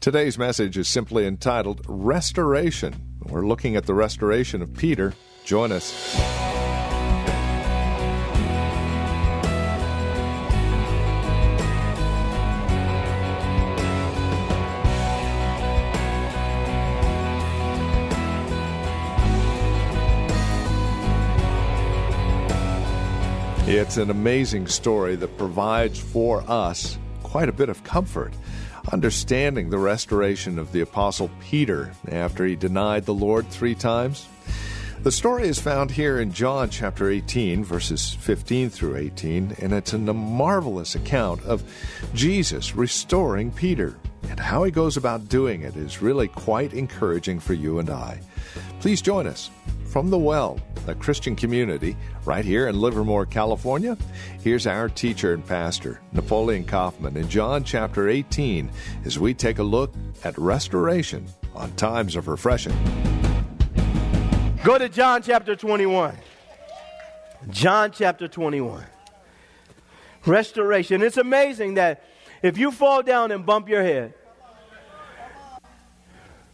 Today's message is simply entitled Restoration. We're looking at the restoration of Peter. Join us. It's an amazing story that provides for us quite a bit of comfort understanding the restoration of the Apostle Peter after he denied the Lord three times. The story is found here in John chapter 18, verses 15 through 18, and it's a marvelous account of Jesus restoring Peter. And how he goes about doing it is really quite encouraging for you and I. Please join us from the Well, a Christian community right here in Livermore, California. Here's our teacher and pastor, Napoleon Kaufman, in John chapter 18, as we take a look at restoration on times of refreshing. Go to John chapter 21. John chapter 21. Restoration. It's amazing that if you fall down and bump your head,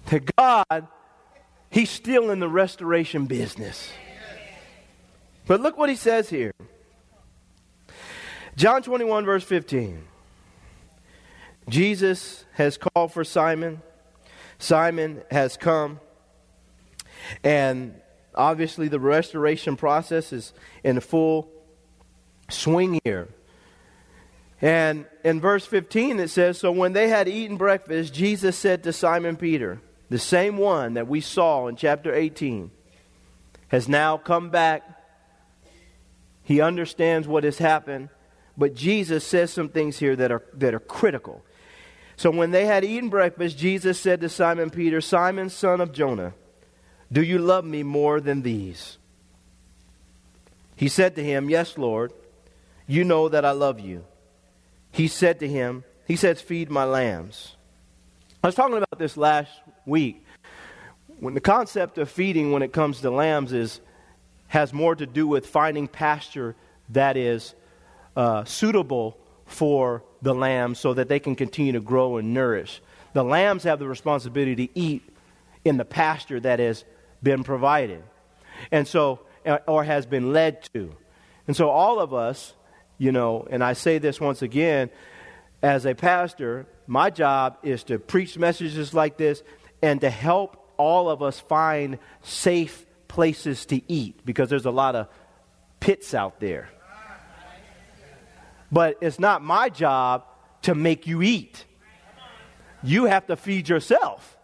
that God He's still in the restoration business. But look what he says here John 21, verse 15. Jesus has called for Simon. Simon has come. And obviously, the restoration process is in full swing here. And in verse 15, it says So when they had eaten breakfast, Jesus said to Simon Peter, the same one that we saw in chapter 18, has now come back. He understands what has happened, but Jesus says some things here that are, that are critical. So when they had eaten breakfast, Jesus said to Simon Peter, Simon, son of Jonah, do you love me more than these? He said to him, Yes, Lord, you know that I love you. He said to him, He says, Feed my lambs. I was talking about this last week. When the concept of feeding when it comes to lambs is has more to do with finding pasture that is uh, suitable for the lambs so that they can continue to grow and nourish. The lambs have the responsibility to eat in the pasture that has been provided. And so, uh, or has been led to. And so, all of us, you know, and I say this once again, as a pastor, my job is to preach messages like this and to help all of us find safe places to eat because there's a lot of pits out there. But it's not my job to make you eat. You have to feed yourself.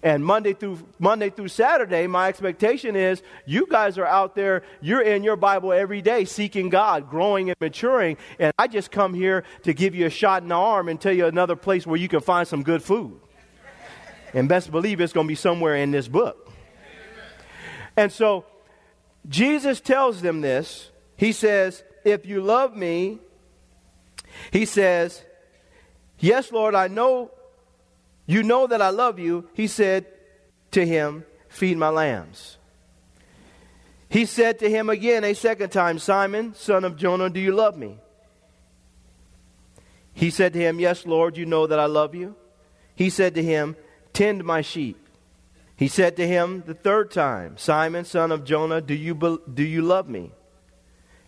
And Monday through Monday through Saturday, my expectation is you guys are out there, you're in your Bible every day seeking God, growing and maturing, and I just come here to give you a shot in the arm and tell you another place where you can find some good food. And best believe it's going to be somewhere in this book. And so Jesus tells them this. He says, If you love me, he says, Yes, Lord, I know you know that I love you. He said to him, Feed my lambs. He said to him again a second time, Simon, son of Jonah, do you love me? He said to him, Yes, Lord, you know that I love you. He said to him, Tend my sheep. He said to him the third time, Simon, son of Jonah, do you, be- do you love me?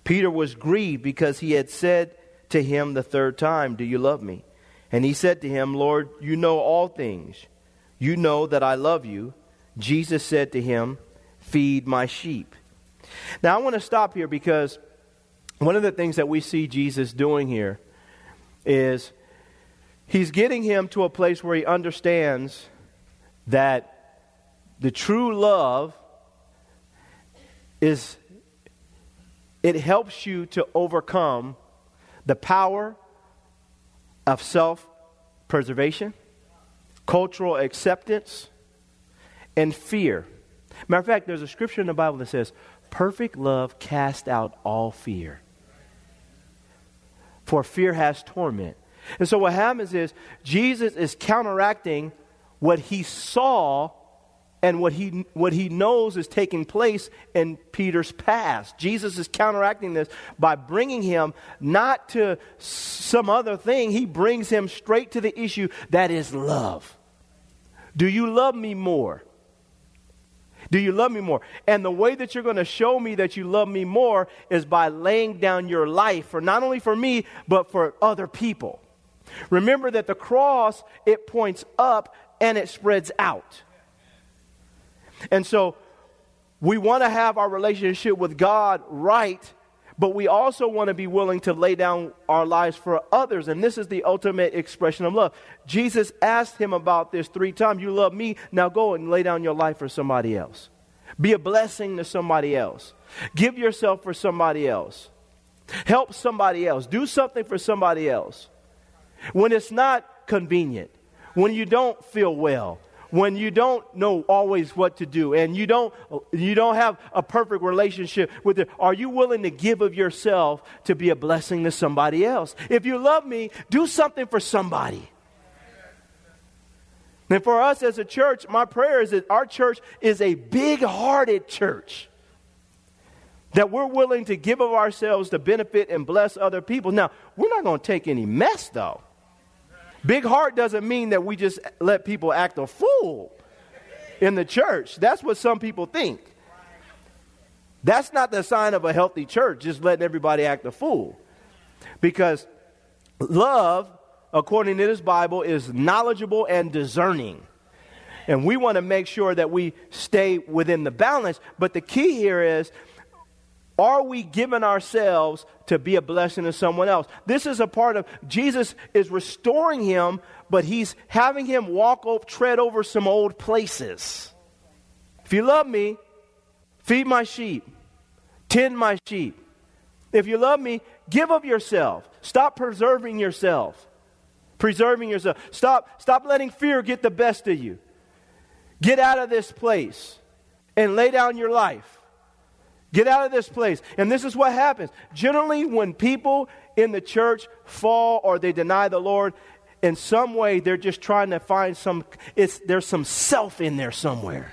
Peter was grieved because he had said to him the third time, Do you love me? And he said to him, Lord, you know all things. You know that I love you. Jesus said to him, Feed my sheep. Now, I want to stop here because one of the things that we see Jesus doing here is he's getting him to a place where he understands that the true love is it helps you to overcome the power of self preservation cultural acceptance, and fear. Matter of fact, there's a scripture in the Bible that says, Perfect love casts out all fear. For fear has torment. And so what happens is Jesus is counteracting what he saw and what he, what he knows is taking place in Peter's past. Jesus is counteracting this by bringing him not to some other thing, he brings him straight to the issue that is love. Do you love me more? Do you love me more? And the way that you're going to show me that you love me more is by laying down your life for not only for me, but for other people. Remember that the cross, it points up and it spreads out. And so we want to have our relationship with God right, but we also want to be willing to lay down our lives for others. And this is the ultimate expression of love. Jesus asked him about this three times You love me, now go and lay down your life for somebody else. Be a blessing to somebody else. Give yourself for somebody else. Help somebody else. Do something for somebody else. When it's not convenient, when you don't feel well, when you don't know always what to do and you don't you don't have a perfect relationship with it are you willing to give of yourself to be a blessing to somebody else? If you love me do something for somebody. And for us as a church my prayer is that our church is a big-hearted church. That we're willing to give of ourselves to benefit and bless other people. Now we're not going to take any mess though Big heart doesn't mean that we just let people act a fool in the church. That's what some people think. That's not the sign of a healthy church, just letting everybody act a fool. Because love, according to this Bible, is knowledgeable and discerning. And we want to make sure that we stay within the balance. But the key here is are we giving ourselves to be a blessing to someone else? This is a part of Jesus is restoring him, but he's having him walk over, tread over some old places. If you love me, feed my sheep, tend my sheep. If you love me, give of yourself. Stop preserving yourself. Preserving yourself. Stop, stop letting fear get the best of you. Get out of this place and lay down your life. Get out of this place. And this is what happens. Generally, when people in the church fall or they deny the Lord, in some way they're just trying to find some, it's, there's some self in there somewhere.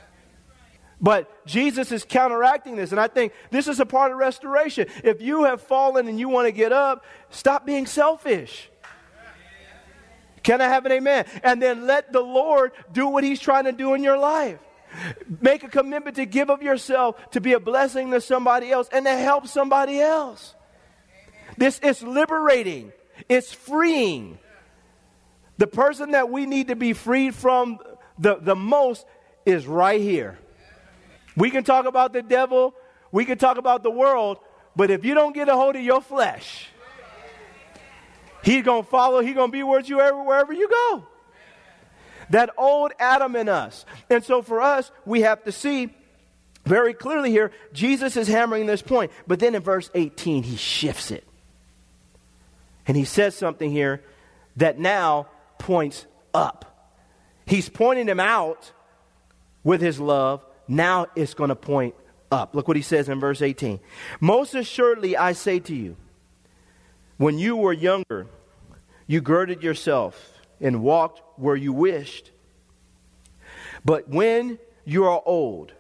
But Jesus is counteracting this, and I think this is a part of restoration. If you have fallen and you want to get up, stop being selfish. Can I have an amen? And then let the Lord do what He's trying to do in your life. Make a commitment to give of yourself to be a blessing to somebody else and to help somebody else. This is liberating, it's freeing. The person that we need to be freed from the, the most is right here. We can talk about the devil, we can talk about the world, but if you don't get a hold of your flesh, he's going to follow, he's going to be with you wherever you go that old Adam in us. And so for us, we have to see very clearly here, Jesus is hammering this point. But then in verse 18, he shifts it. And he says something here that now points up. He's pointing him out with his love. Now it's going to point up. Look what he says in verse 18. Most assuredly, I say to you, when you were younger, you girded yourself and walked where you wished. But when you are old,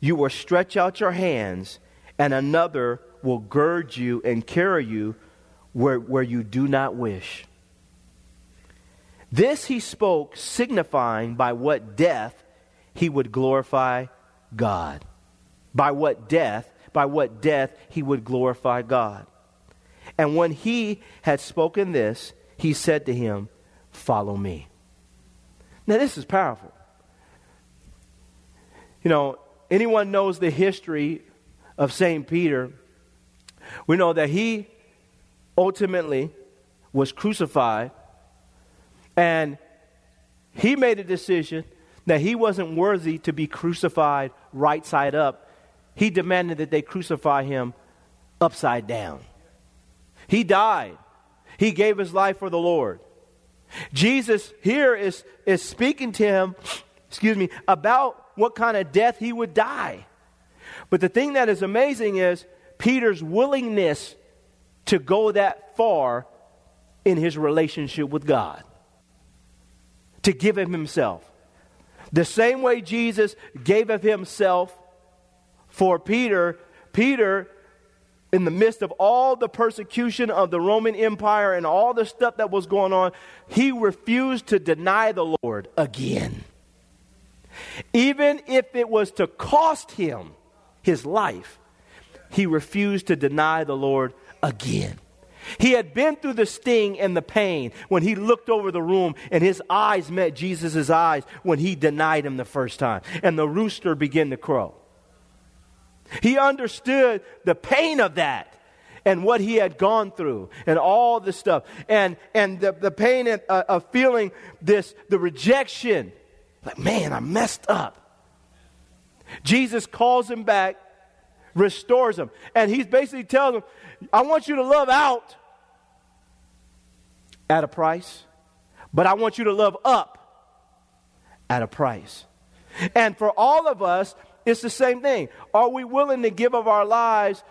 you will stretch out your hands, and another will gird you and carry you where, where you do not wish. This he spoke, signifying by what death he would glorify God. By what death, by what death he would glorify God. And when he had spoken this, he said to him, Follow me. Now, this is powerful. You know, anyone knows the history of St. Peter, we know that he ultimately was crucified and he made a decision that he wasn't worthy to be crucified right side up. He demanded that they crucify him upside down. He died. He gave his life for the Lord. Jesus here is, is speaking to him, excuse me, about what kind of death he would die. But the thing that is amazing is Peter's willingness to go that far in his relationship with God, to give him himself. The same way Jesus gave of himself for Peter, Peter, in the midst of all the persecution of the Roman Empire and all the stuff that was going on, he refused to deny the Lord again. Even if it was to cost him his life, he refused to deny the Lord again. He had been through the sting and the pain when he looked over the room and his eyes met Jesus' eyes when he denied him the first time and the rooster began to crow. He understood the pain of that and what he had gone through and all the stuff and, and the, the pain of, uh, of feeling this, the rejection. Like, man, I messed up. Jesus calls him back, restores him, and he's basically telling him, I want you to love out at a price, but I want you to love up at a price. And for all of us, it's the same thing. Are we willing to give of our lives,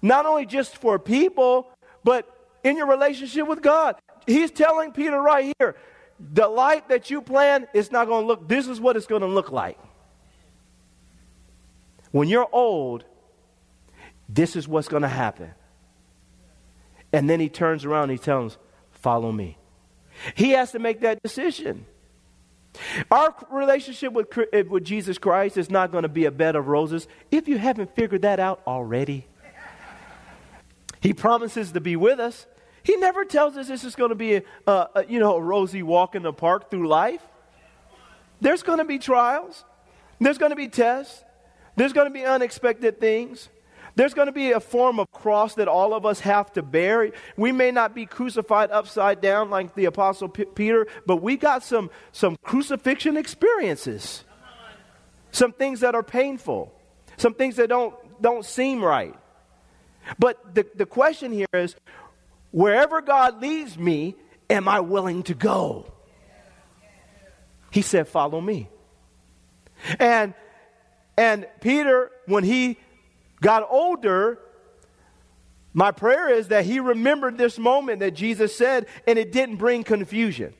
not only just for people, but in your relationship with God? He's telling Peter right here the life that you plan is not going to look, this is what it's going to look like. When you're old, this is what's going to happen. And then he turns around and he tells them, Follow me. He has to make that decision. Our relationship with, eh, with Jesus Christ is not going to be a bed of roses if you haven't figured that out already. He promises to be with us. He never tells us this is going to be a, a, a you know a rosy walk in the park through life. There's going to be trials. There's going to be tests. There's going to be unexpected things. There's going to be a form of cross that all of us have to bear. We may not be crucified upside down like the Apostle P- Peter, but we got some, some crucifixion experiences. Some things that are painful, some things that don't, don't seem right. But the, the question here is wherever God leads me, am I willing to go? He said, Follow me. And, and Peter, when he got older, my prayer is that he remembered this moment that Jesus said and it didn't bring confusion.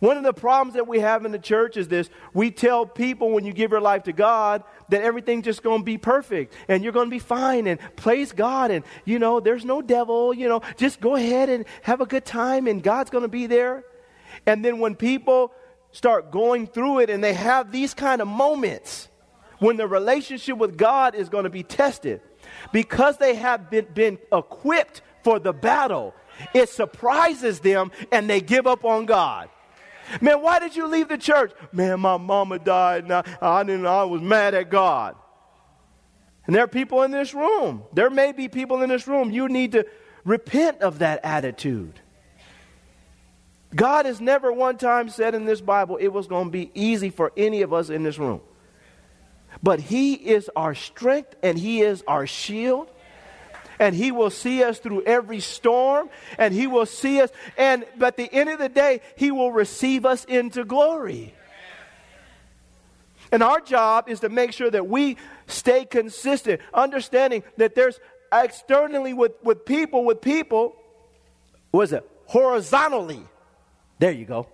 One of the problems that we have in the church is this we tell people when you give your life to God that everything's just going to be perfect and you're going to be fine and praise God and you know there's no devil, you know, just go ahead and have a good time and God's going to be there. And then when people start going through it and they have these kind of moments, when the relationship with God is going to be tested, because they have been, been equipped for the battle, it surprises them and they give up on God. Man, why did you leave the church? Man, my mama died and I, I, didn't, I was mad at God. And there are people in this room. There may be people in this room. You need to repent of that attitude. God has never one time said in this Bible it was going to be easy for any of us in this room. But He is our strength and He is our shield. And He will see us through every storm and He will see us. And at the end of the day, He will receive us into glory. And our job is to make sure that we stay consistent, understanding that there's externally with, with people, with people, what is it? Horizontally. There you go.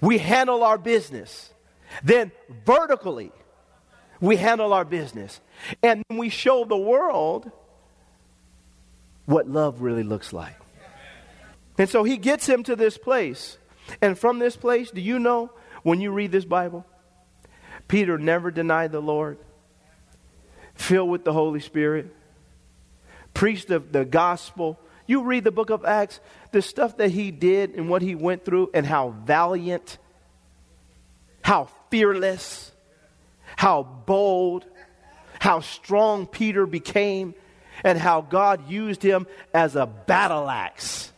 We handle our business. Then vertically, we handle our business. And we show the world what love really looks like. And so he gets him to this place. And from this place, do you know when you read this Bible? Peter never denied the Lord, filled with the Holy Spirit, preached the, the gospel. You read the book of Acts, the stuff that he did and what he went through, and how valiant, how fearless, how bold, how strong Peter became, and how God used him as a battle axe.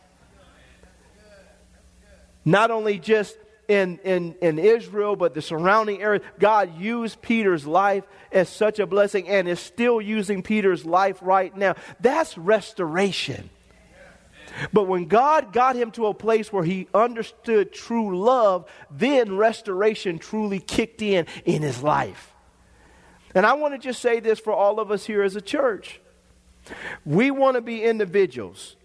Not only just in, in, in Israel, but the surrounding area, God used Peter's life as such a blessing and is still using Peter's life right now. That's restoration. But when God got him to a place where he understood true love, then restoration truly kicked in in his life. And I want to just say this for all of us here as a church. We want to be individuals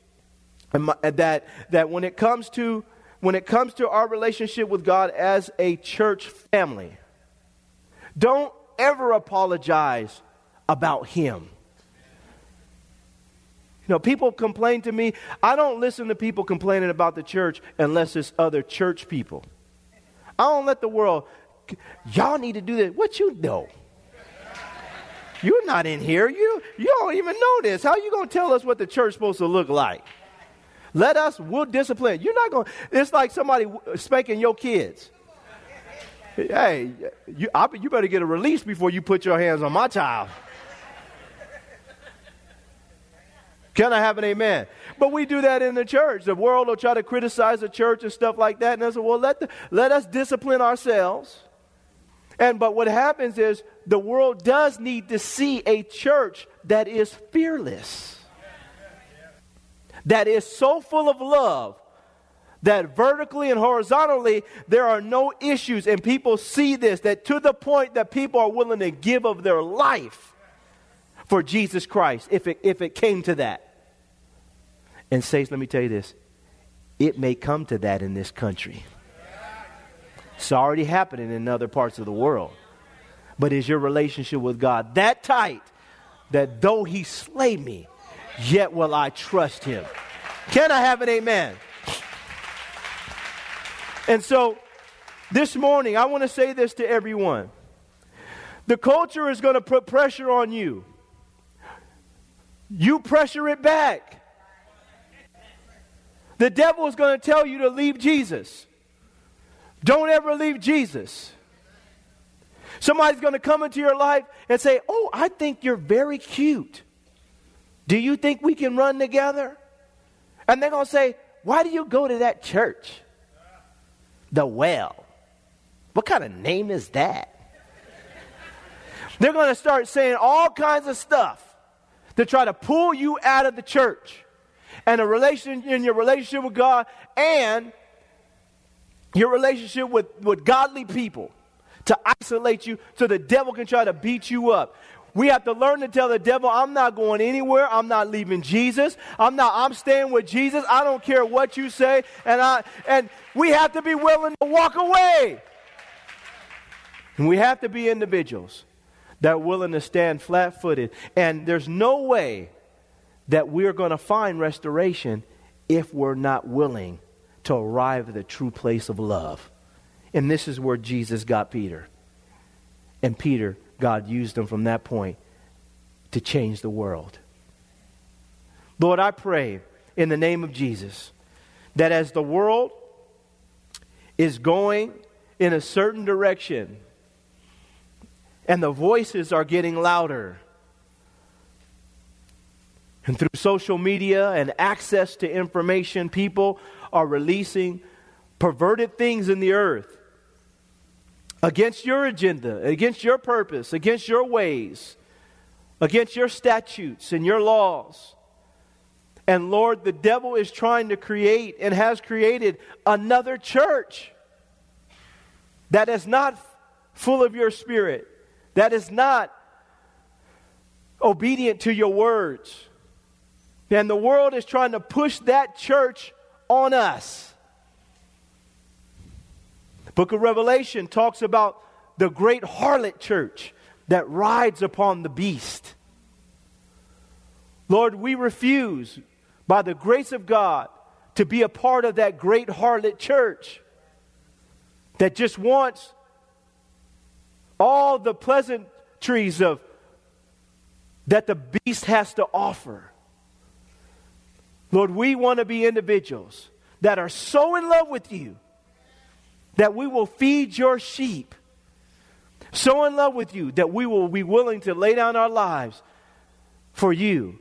that, that when it comes to when it comes to our relationship with God as a church family, don't ever apologize about Him. You know, people complain to me. I don't listen to people complaining about the church unless it's other church people. I don't let the world, y'all need to do this. What you know? You're not in here. You, you don't even know this. How you going to tell us what the church's supposed to look like? Let us, we'll discipline. You're not going to, it's like somebody spanking your kids. Hey, you, I, you better get a release before you put your hands on my child. Can I have an amen? But we do that in the church. The world will try to criticize the church and stuff like that. And I said, well, let, the, let us discipline ourselves. And but what happens is the world does need to see a church that is fearless, that is so full of love that vertically and horizontally there are no issues, and people see this, that to the point that people are willing to give of their life for Jesus Christ if it, if it came to that. And, Saints, let me tell you this it may come to that in this country. It's already happening in other parts of the world. But is your relationship with God that tight that though he slay me, yet will I trust him? Can I have an amen? And so this morning, I want to say this to everyone. The culture is going to put pressure on you. You pressure it back. The devil is going to tell you to leave Jesus. Don't ever leave Jesus. Somebody's going to come into your life and say, Oh, I think you're very cute. Do you think we can run together? And they're going to say, Why do you go to that church? The well. What kind of name is that? They're going to start saying all kinds of stuff to try to pull you out of the church and a relation in your relationship with God and your relationship with, with godly people to isolate you so the devil can try to beat you up. We have to learn to tell the devil, I'm not going anywhere. I'm not leaving Jesus. I'm not, I'm staying with Jesus. I don't care what you say. And I, and we have to be willing to walk away. And we have to be individuals that are willing to stand flat footed. And there's no way that we're going to find restoration if we're not willing to arrive at the true place of love. And this is where Jesus got Peter. And Peter, God used him from that point to change the world. Lord, I pray in the name of Jesus that as the world is going in a certain direction and the voices are getting louder, and through social media and access to information, people are releasing perverted things in the earth against your agenda, against your purpose, against your ways, against your statutes and your laws. And Lord, the devil is trying to create and has created another church that is not full of your spirit, that is not obedient to your words. And the world is trying to push that church on us. The book of Revelation talks about the great harlot church that rides upon the beast. Lord, we refuse, by the grace of God, to be a part of that great harlot church that just wants all the pleasantries of that the beast has to offer. Lord, we want to be individuals that are so in love with you that we will feed your sheep. So in love with you that we will be willing to lay down our lives for you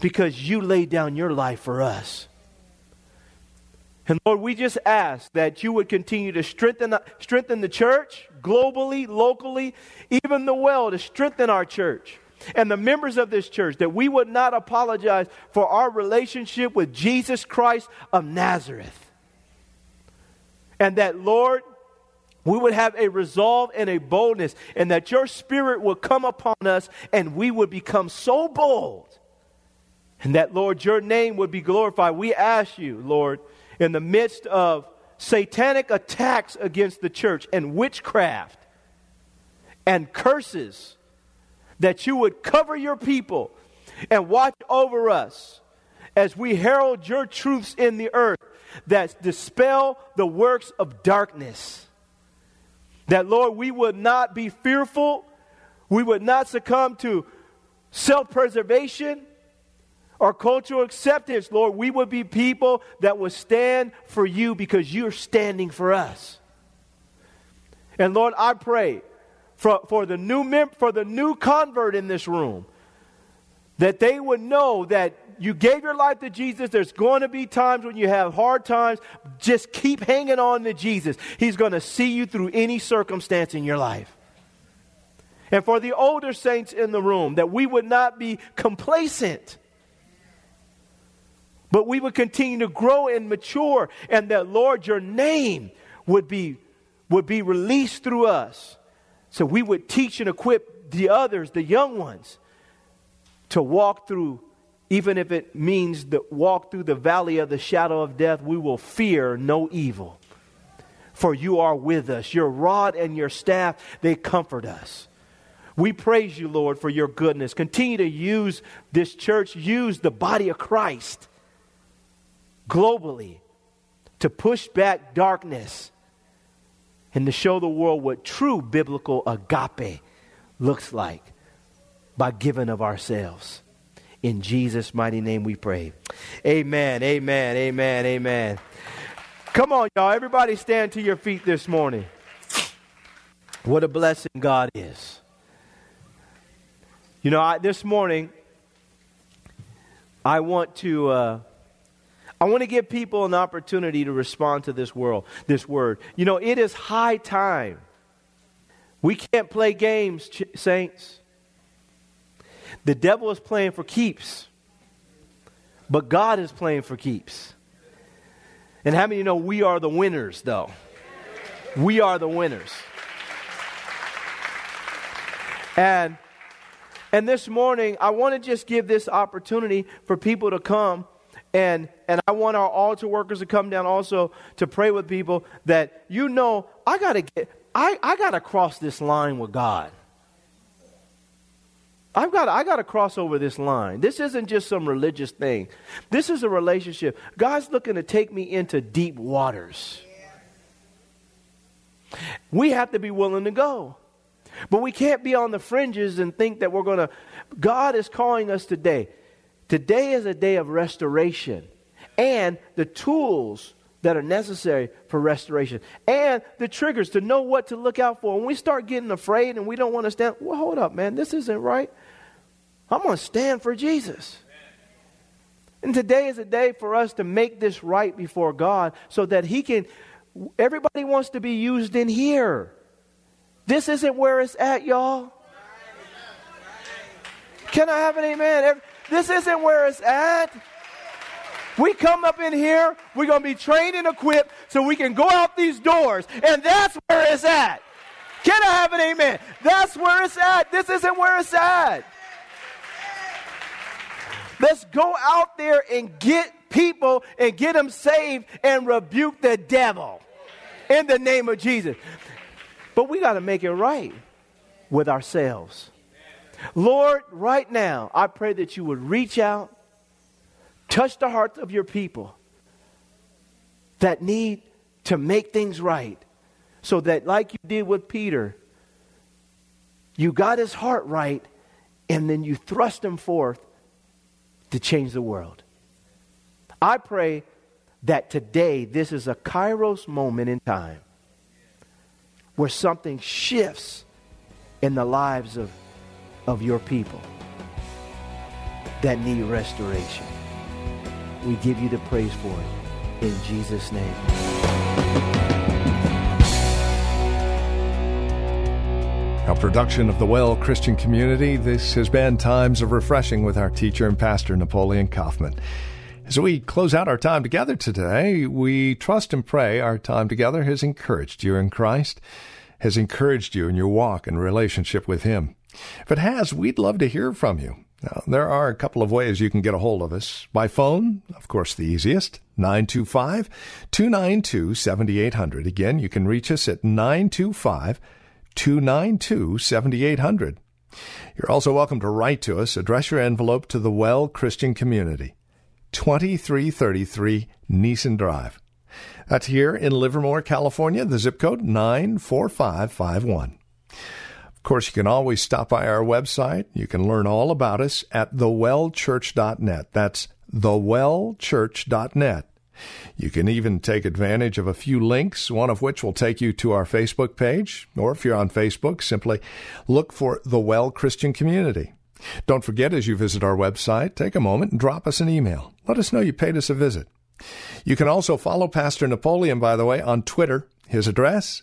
because you laid down your life for us. And Lord, we just ask that you would continue to strengthen, strengthen the church globally, locally, even the well, to strengthen our church and the members of this church that we would not apologize for our relationship with Jesus Christ of Nazareth. And that, Lord, we would have a resolve and a boldness, and that your spirit would come upon us and we would become so bold. And that, Lord, your name would be glorified. We ask you, Lord, in the midst of satanic attacks against the church and witchcraft and curses, that you would cover your people and watch over us as we herald your truths in the earth that dispel the works of darkness. That, Lord, we would not be fearful, we would not succumb to self preservation or cultural acceptance, Lord. We would be people that would stand for you because you're standing for us. And Lord, I pray for, for, the new mem- for the new convert in this room that they would know that you gave your life to Jesus. There's going to be times when you have hard times. Just keep hanging on to Jesus. He's going to see you through any circumstance in your life. And for the older saints in the room, that we would not be complacent, but we would continue to grow and mature, and that, Lord, your name would be, would be released through us. So we would teach and equip the others, the young ones, to walk through even if it means to walk through the valley of the shadow of death, we will fear no evil. For you are with us. Your rod and your staff, they comfort us. We praise you, Lord, for your goodness. Continue to use this church, use the body of Christ globally to push back darkness and to show the world what true biblical agape looks like by giving of ourselves. In Jesus' mighty name we pray. Amen, amen, amen, amen. Come on, y'all. Everybody stand to your feet this morning. What a blessing God is. You know, I, this morning, I want to. Uh, I want to give people an opportunity to respond to this world, this word. You know, it is high time. We can't play games, saints. The devil is playing for keeps, but God is playing for keeps. And how many you know we are the winners, though? We are the winners. And and this morning, I want to just give this opportunity for people to come and and I want our altar workers to come down also to pray with people that you know I gotta get I, I gotta cross this line with God. I've got, I got to cross over this line. This isn't just some religious thing. This is a relationship. God's looking to take me into deep waters. We have to be willing to go. But we can't be on the fringes and think that we're going to. God is calling us today. Today is a day of restoration and the tools that are necessary for restoration and the triggers to know what to look out for. When we start getting afraid and we don't want to stand, well, hold up, man, this isn't right. I'm going to stand for Jesus. And today is a day for us to make this right before God so that He can. Everybody wants to be used in here. This isn't where it's at, y'all. Can I have an amen? This isn't where it's at. We come up in here, we're going to be trained and equipped so we can go out these doors, and that's where it's at. Can I have an amen? That's where it's at. This isn't where it's at. Let's go out there and get people and get them saved and rebuke the devil in the name of Jesus. But we got to make it right with ourselves. Lord, right now, I pray that you would reach out, touch the hearts of your people that need to make things right. So that, like you did with Peter, you got his heart right, and then you thrust him forth to change the world. I pray that today this is a kairos moment in time where something shifts in the lives of, of your people that need restoration. We give you the praise for it in Jesus' name. A production of the Well Christian Community, this has been Times of Refreshing with our teacher and pastor, Napoleon Kaufman. As we close out our time together today, we trust and pray our time together has encouraged you in Christ, has encouraged you in your walk and relationship with Him. If it has, we'd love to hear from you. Now, there are a couple of ways you can get a hold of us. By phone, of course, the easiest, 925 292 7800. Again, you can reach us at 925 292 7800. You're also welcome to write to us. Address your envelope to the Well Christian Community, 2333 Nissen Drive. That's here in Livermore, California, the zip code 94551. Of course, you can always stop by our website. You can learn all about us at thewellchurch.net. That's thewellchurch.net. You can even take advantage of a few links, one of which will take you to our Facebook page, or if you're on Facebook, simply look for the Well Christian Community. Don't forget, as you visit our website, take a moment and drop us an email. Let us know you paid us a visit. You can also follow Pastor Napoleon, by the way, on Twitter. His address,